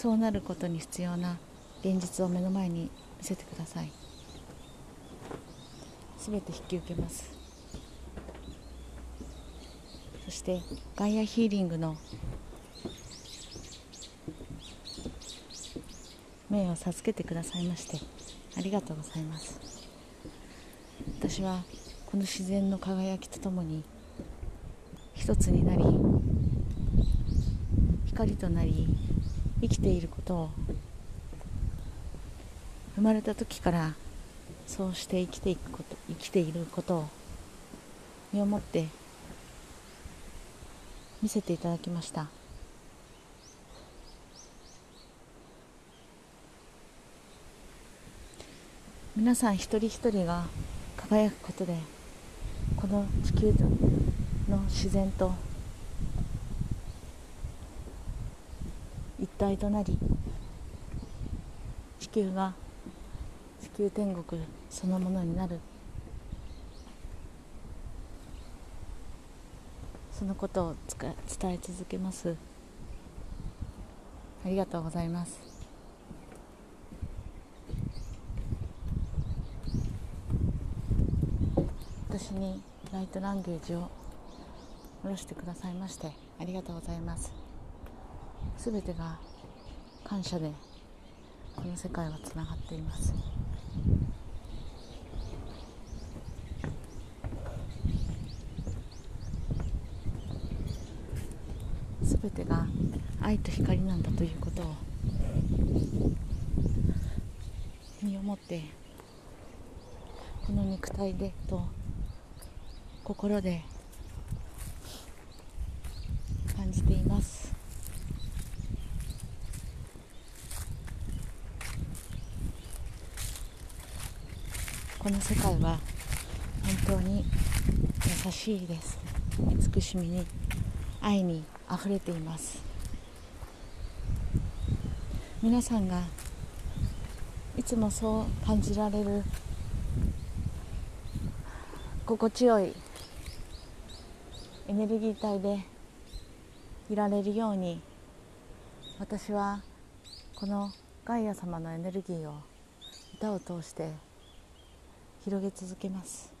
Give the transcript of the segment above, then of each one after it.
そうなることに必要な現実を目の前に見せてください。すべて引き受けます。そしてガイアヒーリングの命を授けてくださいましてありがとうございます。私はこの自然の輝きとともに一つになり光となり生きていることを生まれた時からそうして生きていくこと生きていることを身をもって見せていただきました。皆さん一人一人が輝くことでこの地球の自然と一体となり地球が地球天国そのものになる。そのことを伝え続けます。ありがとうございます。私にライトランゲージを下ろしてくださいましてありがとうございます。すべてが感謝でこの世界はつながっています。すべてが愛と光なんだということを身をもってこの肉体でと心で感じています。この世界は本当に優しいです。慈しみに愛にあふれています。皆さんがいつもそう感じられる心地よいエネルギー体でいられるように私はこのガイア様のエネルギーを歌を通して広げ続けます。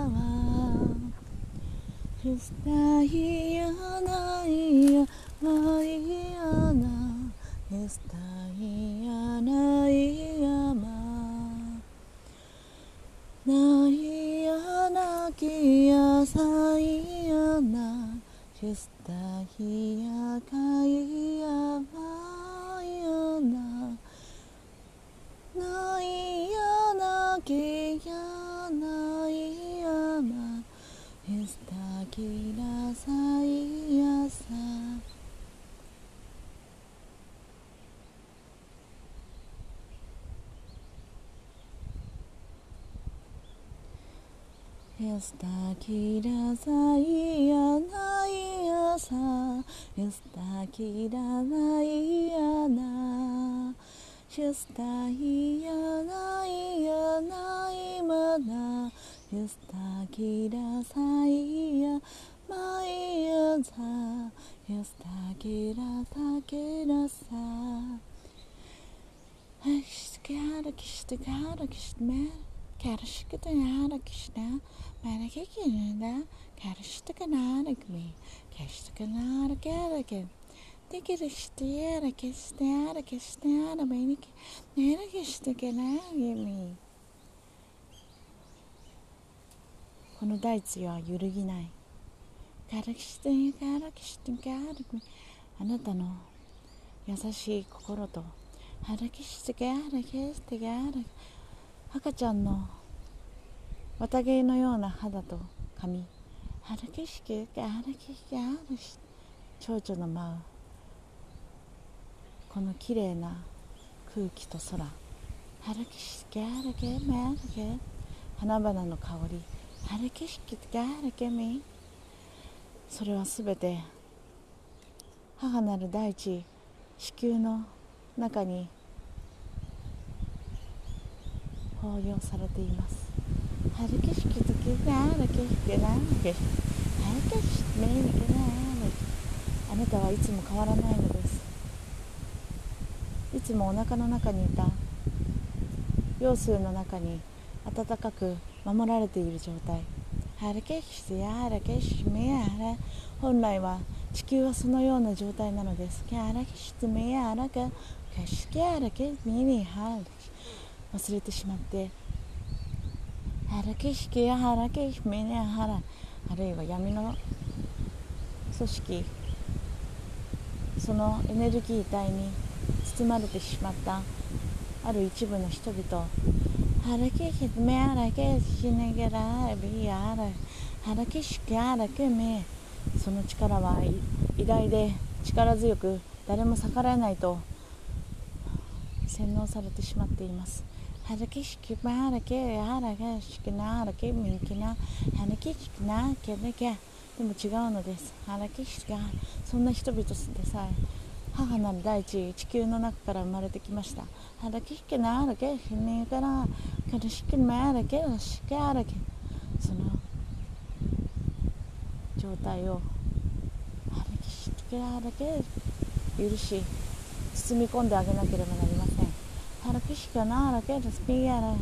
したいやないやまいやな。したいやないやま。ないやなきやさいやな。したいやかいやま。やしたきらさいやないやさやしたきらないやなしたいやないやないまなやしたきらさいやまいやさやしたきらたけらさはいしてからきしてからきしてめ Karışık dayarak işte merak ettiğinde karışık dayarak mı karışık dayarak gerek Tek işte yarak işte yarak işte yarak beni merak işte gerek mi この大地は揺るぎない。からきしてからきしてからきあなたの優しい心と腹きしてからきしてからき赤ちゃんの綿毛のような肌と髪。春景色が春景色があるし蝶々の舞う。この綺麗な空気と空。春景色があるけめあるけ。花々の香り。春景色があるけめそれはすべて母なる大地子宮の中に抱擁されています。春景色ときが春景色が春景色めにけなあのあなたはいつも変わらないのです。いつもお腹の中にいた。羊水の中に暖かく守られている状態。春景色や春景色めやら。本来は地球はそのような状態なのです。春景色めやらか。景色やらけみに春忘れてしまって原景色や原景色めね原あるいは闇の組織そのエネルギー体に包まれてしまったある一部の人々原景色め原景色ねげらびやら原景色やらけめその力は偉大で力強く誰も逆らえないと洗脳されてしまっています。Harakishki barake harakishki na harake minki na harakishki なけなきゃでも違うのです。ハキシがそんな人々でさえ母なる大地地球の中から生まれてきました。ハラキシキなハけひめからカルシキなハラケラシキハラケその状態をハラキシキハラケ許し包み込んであげなければなりません。ハラキシカナーラケルスピアラ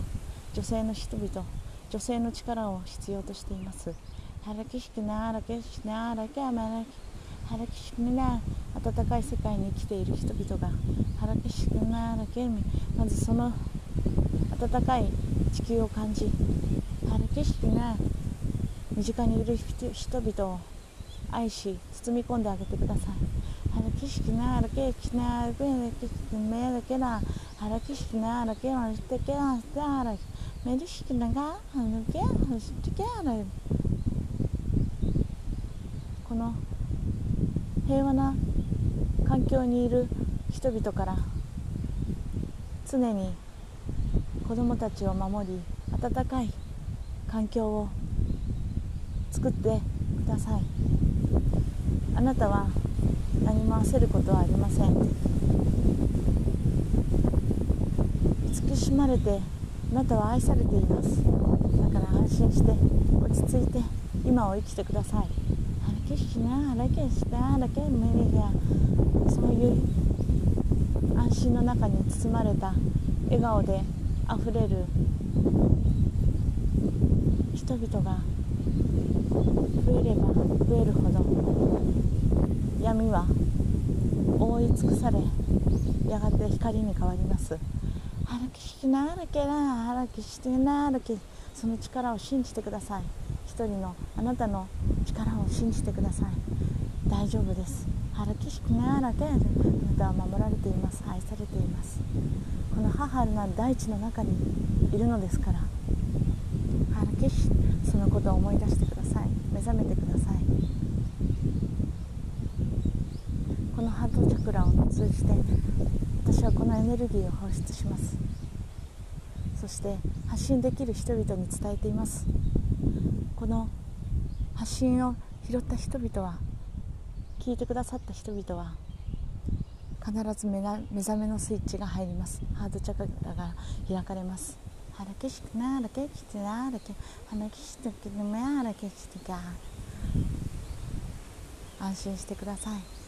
女性の人々女性の力を必要としています。ハラキシキナーラケシナーラケアマラキハラキシキナ暖かい世界に生きている人々がハラキシキナーラケミまずその暖かい地球を感じハラキシキナ身近にいる人々を愛し包み込んであげてください。ハラキシキナーラケシナーラケシナーラ harakishkina rakena tekena stara medishkina ga hanukena stikera この平和な環境にいる人々から常に子どもたちを守り温かい環境を作ってくださいあなたは何も焦ることはありません慈しまれてあなたは愛されています。だから安心して落ち着いて今を生きてください。腹けしな腹けした腹け無理がそういう安心の中に包まれた笑顔であふれる人々が増えれば増えるほど闇は覆い尽くされやがて光に変わります。腹きしならけな腹きしてならけその力を信じてください。一人のあなたの力を信じてください。大丈夫です。腹きしくならけあなたは守られています。愛されています。この母なる大地の中にいるのですから。腹きしそのことを思い出してください。目覚めてください。このハートチャクラを通じて私はこのエネルギーを放出します。そして発信できる人々に伝えています。この発信を拾った人々は聞いてくださった人々は必ず目覚めのスイッチが入ります。ハードチャクラが開かれます。ハラケシクナラケキテナラケハナキシテキメアラケキテガ安心してください。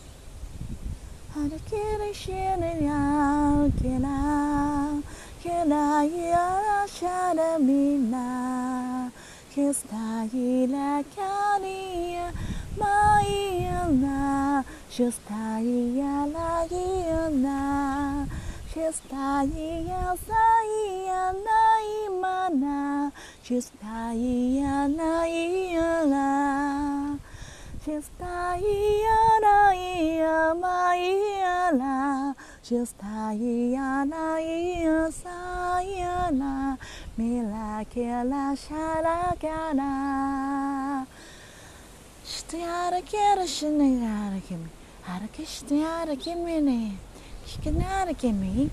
Harakiri shiri yao kira Kira yara shara mina Kista yila kani ma yila Shista yala yila Shista yila sa yila imana Shista yila yila ハラケリシェネヤケナケナヤ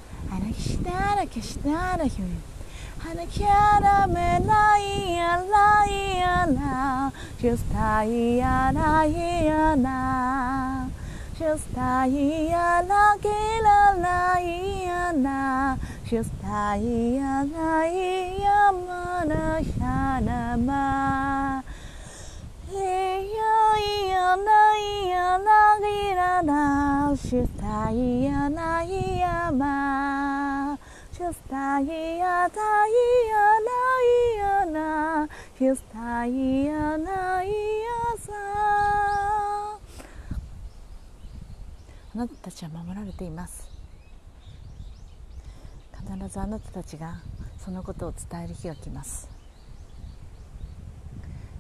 花キャラメライヤライヤラジュスタイヤライヤラジュスタイヤラキラライヤラジュスタイヤライヤマラヒャラマイヤイヤライヤラギララシュスタイヤライヤマ Shustaya laya laya la Shustaya laya sa あなたたちは守られています。必ずあなたたちがそのことを伝える日が来ます。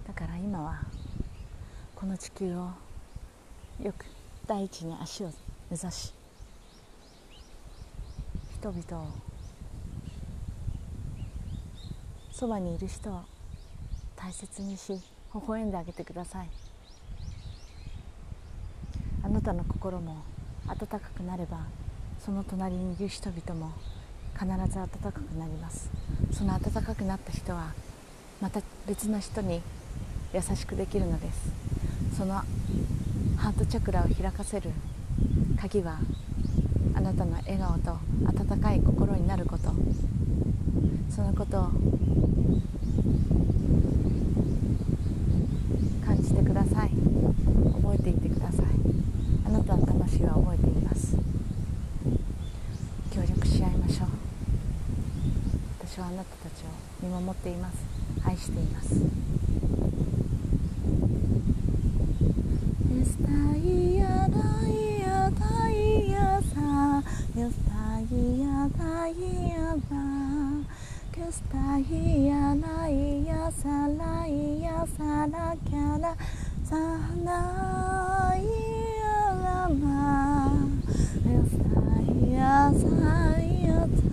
だから今はこの地球をよく大地に足を目指し人々をそばにいる人を大切にし微笑んであげてください。あなたの心も暖かくなればその隣にいる人々も必ず暖かくなります。その暖かくなった人はまた別の人に優しくできるのです。そのハートチャクラを開かせる鍵はあなたの笑顔と温かい心になること。そのことを感じてください。覚えていてください。あなたの魂は覚えています。協力し合いましょう。私はあなたたちを見守っています。愛しています。イヤライヤサライヤサラキャラサナイヤラマイヤサイヤタ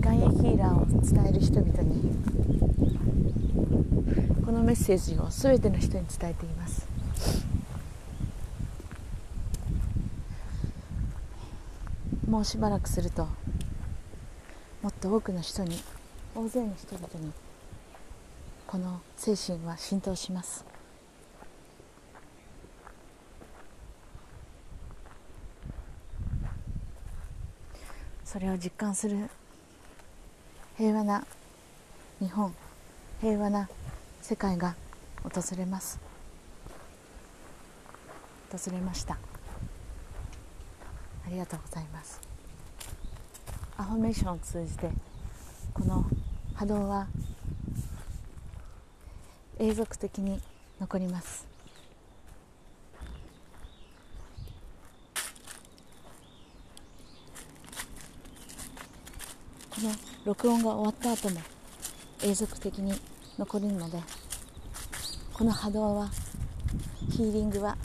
ガイアヒーラーを伝える人々にこのメッセージを全ての人に伝えていますもうしばらくするともっと多くの人に大勢の人々にこの精神は浸透します。それを実感する平和な日本平和な世界が訪れます。訪れました。ありがとうございます。アファメーションを通じてこの波動は永続的に残ります。この録音が終わった後も永続的に残るのでこの波動はヒーリングは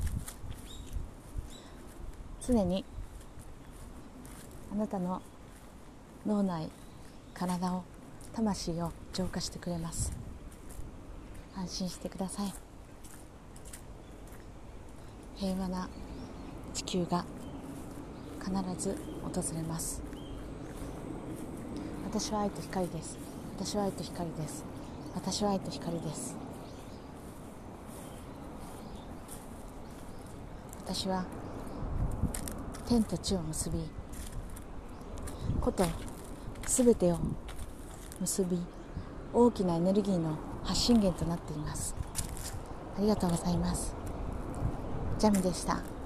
常にあなたの脳内体を魂を浄化してくれます。安心してください。平和な地球が必ず訪れます。私は愛と光です。私は愛と光です。私は愛と光です。私は天と地を結びこと全てを結び大きなエネルギーの発信源となっています。ありがとうございます。ジャミでした。